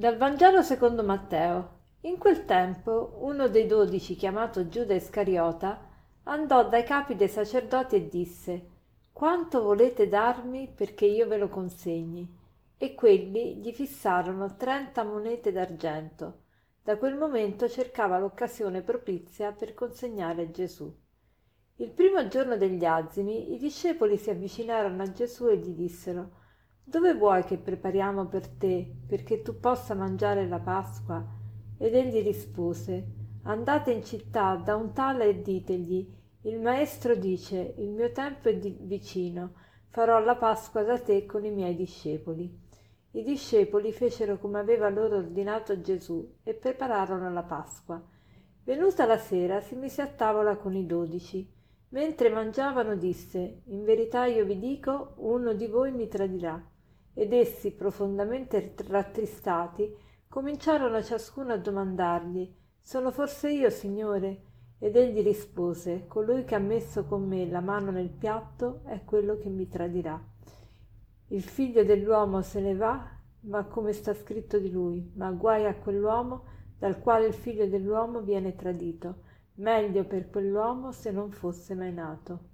Dal Vangelo secondo Matteo. In quel tempo uno dei dodici, chiamato Giuda Iscariota, andò dai capi dei sacerdoti e disse Quanto volete darmi perché io ve lo consegni? E quelli gli fissarono trenta monete d'argento. Da quel momento cercava l'occasione propizia per consegnare Gesù. Il primo giorno degli azimi i discepoli si avvicinarono a Gesù e gli dissero dove vuoi che prepariamo per te perché tu possa mangiare la Pasqua? Ed egli rispose Andate in città da un tale e ditegli Il maestro dice Il mio tempo è vicino, farò la Pasqua da te con i miei discepoli. I discepoli fecero come aveva loro ordinato Gesù e prepararono la Pasqua. Venuta la sera si mise a tavola con i dodici. Mentre mangiavano disse In verità io vi dico, uno di voi mi tradirà ed essi profondamente rattristati cominciarono ciascuno a domandargli sono forse io signore? Ed egli rispose colui che ha messo con me la mano nel piatto è quello che mi tradirà. Il figlio dell'uomo se ne va ma come sta scritto di lui ma guai a quell'uomo dal quale il figlio dell'uomo viene tradito. Meglio per quell'uomo se non fosse mai nato.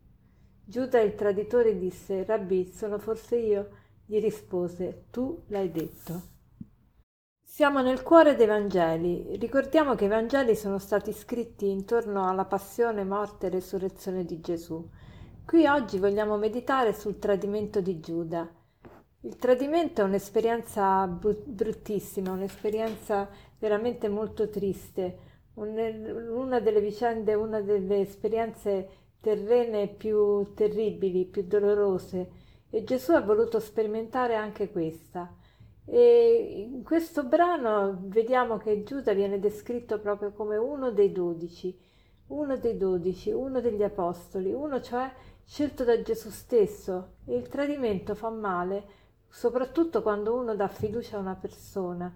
Giuda il traditore disse rabbì sono forse io gli rispose tu l'hai detto siamo nel cuore dei Vangeli. Ricordiamo che i Vangeli sono stati scritti intorno alla passione, morte e resurrezione di Gesù. Qui oggi vogliamo meditare sul tradimento di Giuda. Il tradimento è un'esperienza bruttissima, un'esperienza veramente molto triste, una delle vicende, una delle esperienze terrene più terribili, più dolorose e Gesù ha voluto sperimentare anche questa. E in questo brano vediamo che Giuda viene descritto proprio come uno dei dodici, uno dei dodici, uno degli apostoli, uno cioè scelto da Gesù stesso. E il tradimento fa male, soprattutto quando uno dà fiducia a una persona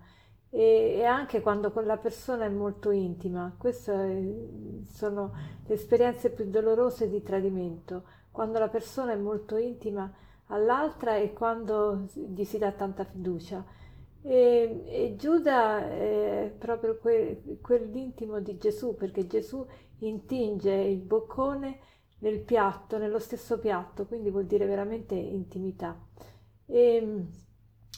e, e anche quando quella persona è molto intima. Queste sono le esperienze più dolorose di tradimento, quando la persona è molto intima all'altra e quando gli si dà tanta fiducia. E, e Giuda è proprio que, quell'intimo di Gesù, perché Gesù intinge il boccone nel piatto, nello stesso piatto, quindi vuol dire veramente intimità. E,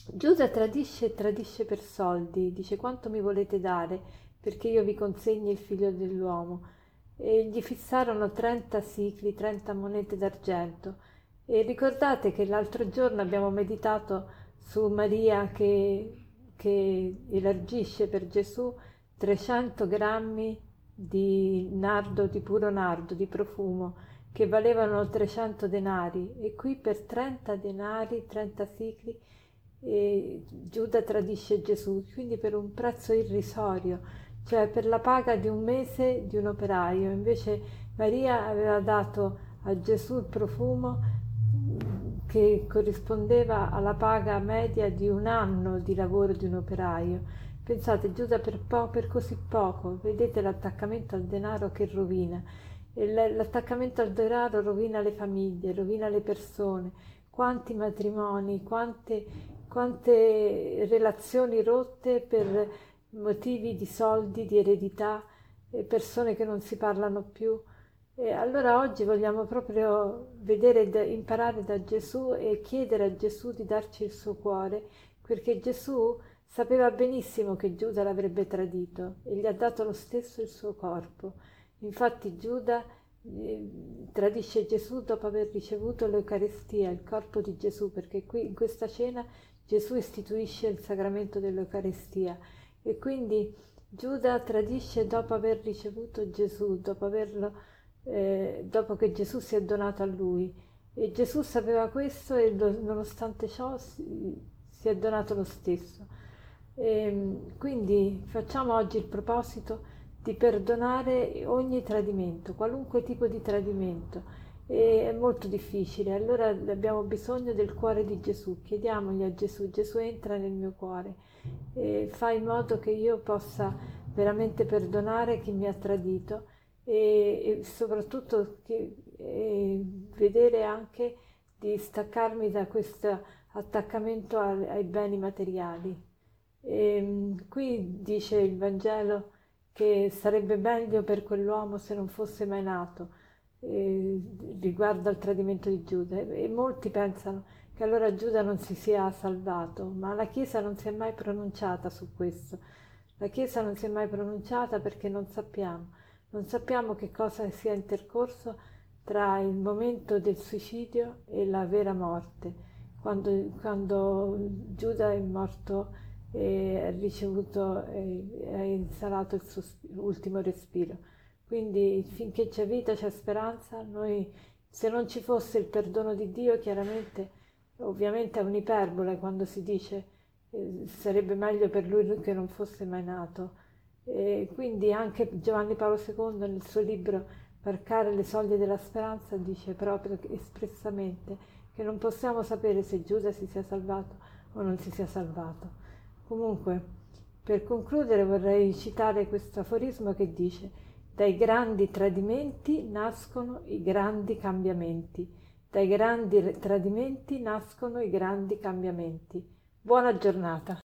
Giuda tradisce e tradisce per soldi, dice quanto mi volete dare perché io vi consegni il figlio dell'uomo. E gli fissarono 30 sicli, 30 monete d'argento e ricordate che l'altro giorno abbiamo meditato su Maria che, che elargisce per Gesù 300 grammi di nardo, di puro nardo, di profumo, che valevano 300 denari. E qui per 30 denari, 30 sicli, eh, Giuda tradisce Gesù, quindi per un prezzo irrisorio, cioè per la paga di un mese di un operaio. Invece Maria aveva dato a Gesù il profumo che corrispondeva alla paga media di un anno di lavoro di un operaio. Pensate, Giuda per, po- per così poco, vedete l'attaccamento al denaro che rovina. L'attaccamento al denaro rovina le famiglie, rovina le persone. Quanti matrimoni, quante, quante relazioni rotte per motivi di soldi, di eredità, persone che non si parlano più. E allora oggi vogliamo proprio vedere, imparare da Gesù e chiedere a Gesù di darci il suo cuore, perché Gesù sapeva benissimo che Giuda l'avrebbe tradito e gli ha dato lo stesso il suo corpo. Infatti Giuda eh, tradisce Gesù dopo aver ricevuto l'Eucarestia, il corpo di Gesù, perché qui in questa cena Gesù istituisce il sacramento dell'Eucarestia e quindi Giuda tradisce dopo aver ricevuto Gesù, dopo averlo eh, dopo che Gesù si è donato a lui. E Gesù sapeva questo e nonostante ciò si, si è donato lo stesso. E, ehm, quindi facciamo oggi il proposito di perdonare ogni tradimento, qualunque tipo di tradimento. E è molto difficile, allora abbiamo bisogno del cuore di Gesù. Chiediamogli a Gesù, Gesù entra nel mio cuore e fa in modo che io possa veramente perdonare chi mi ha tradito e, e soprattutto che, e vedere anche di staccarmi da questo attaccamento ai, ai beni materiali. E mm, qui dice il Vangelo che sarebbe meglio per quell'uomo se non fosse mai nato eh, riguardo al tradimento di Giuda e molti pensano che allora Giuda non si sia salvato, ma la Chiesa non si è mai pronunciata su questo. La Chiesa non si è mai pronunciata perché non sappiamo, non sappiamo che cosa sia intercorso tra il momento del suicidio e la vera morte, quando, quando Giuda è morto e ha ricevuto ha insalato il suo ultimo respiro. Quindi finché c'è vita c'è speranza, noi se non ci fosse il perdono di Dio, chiaramente, ovviamente è un'iperbole quando si dice eh, sarebbe meglio per lui che non fosse mai nato. E quindi anche Giovanni Paolo II nel suo libro Varcare le soglie della speranza dice proprio espressamente che non possiamo sapere se Giuda si sia salvato o non si sia salvato. Comunque, per concludere vorrei citare questo aforismo che dice dai grandi tradimenti nascono i grandi cambiamenti, dai grandi tradimenti nascono i grandi cambiamenti. Buona giornata.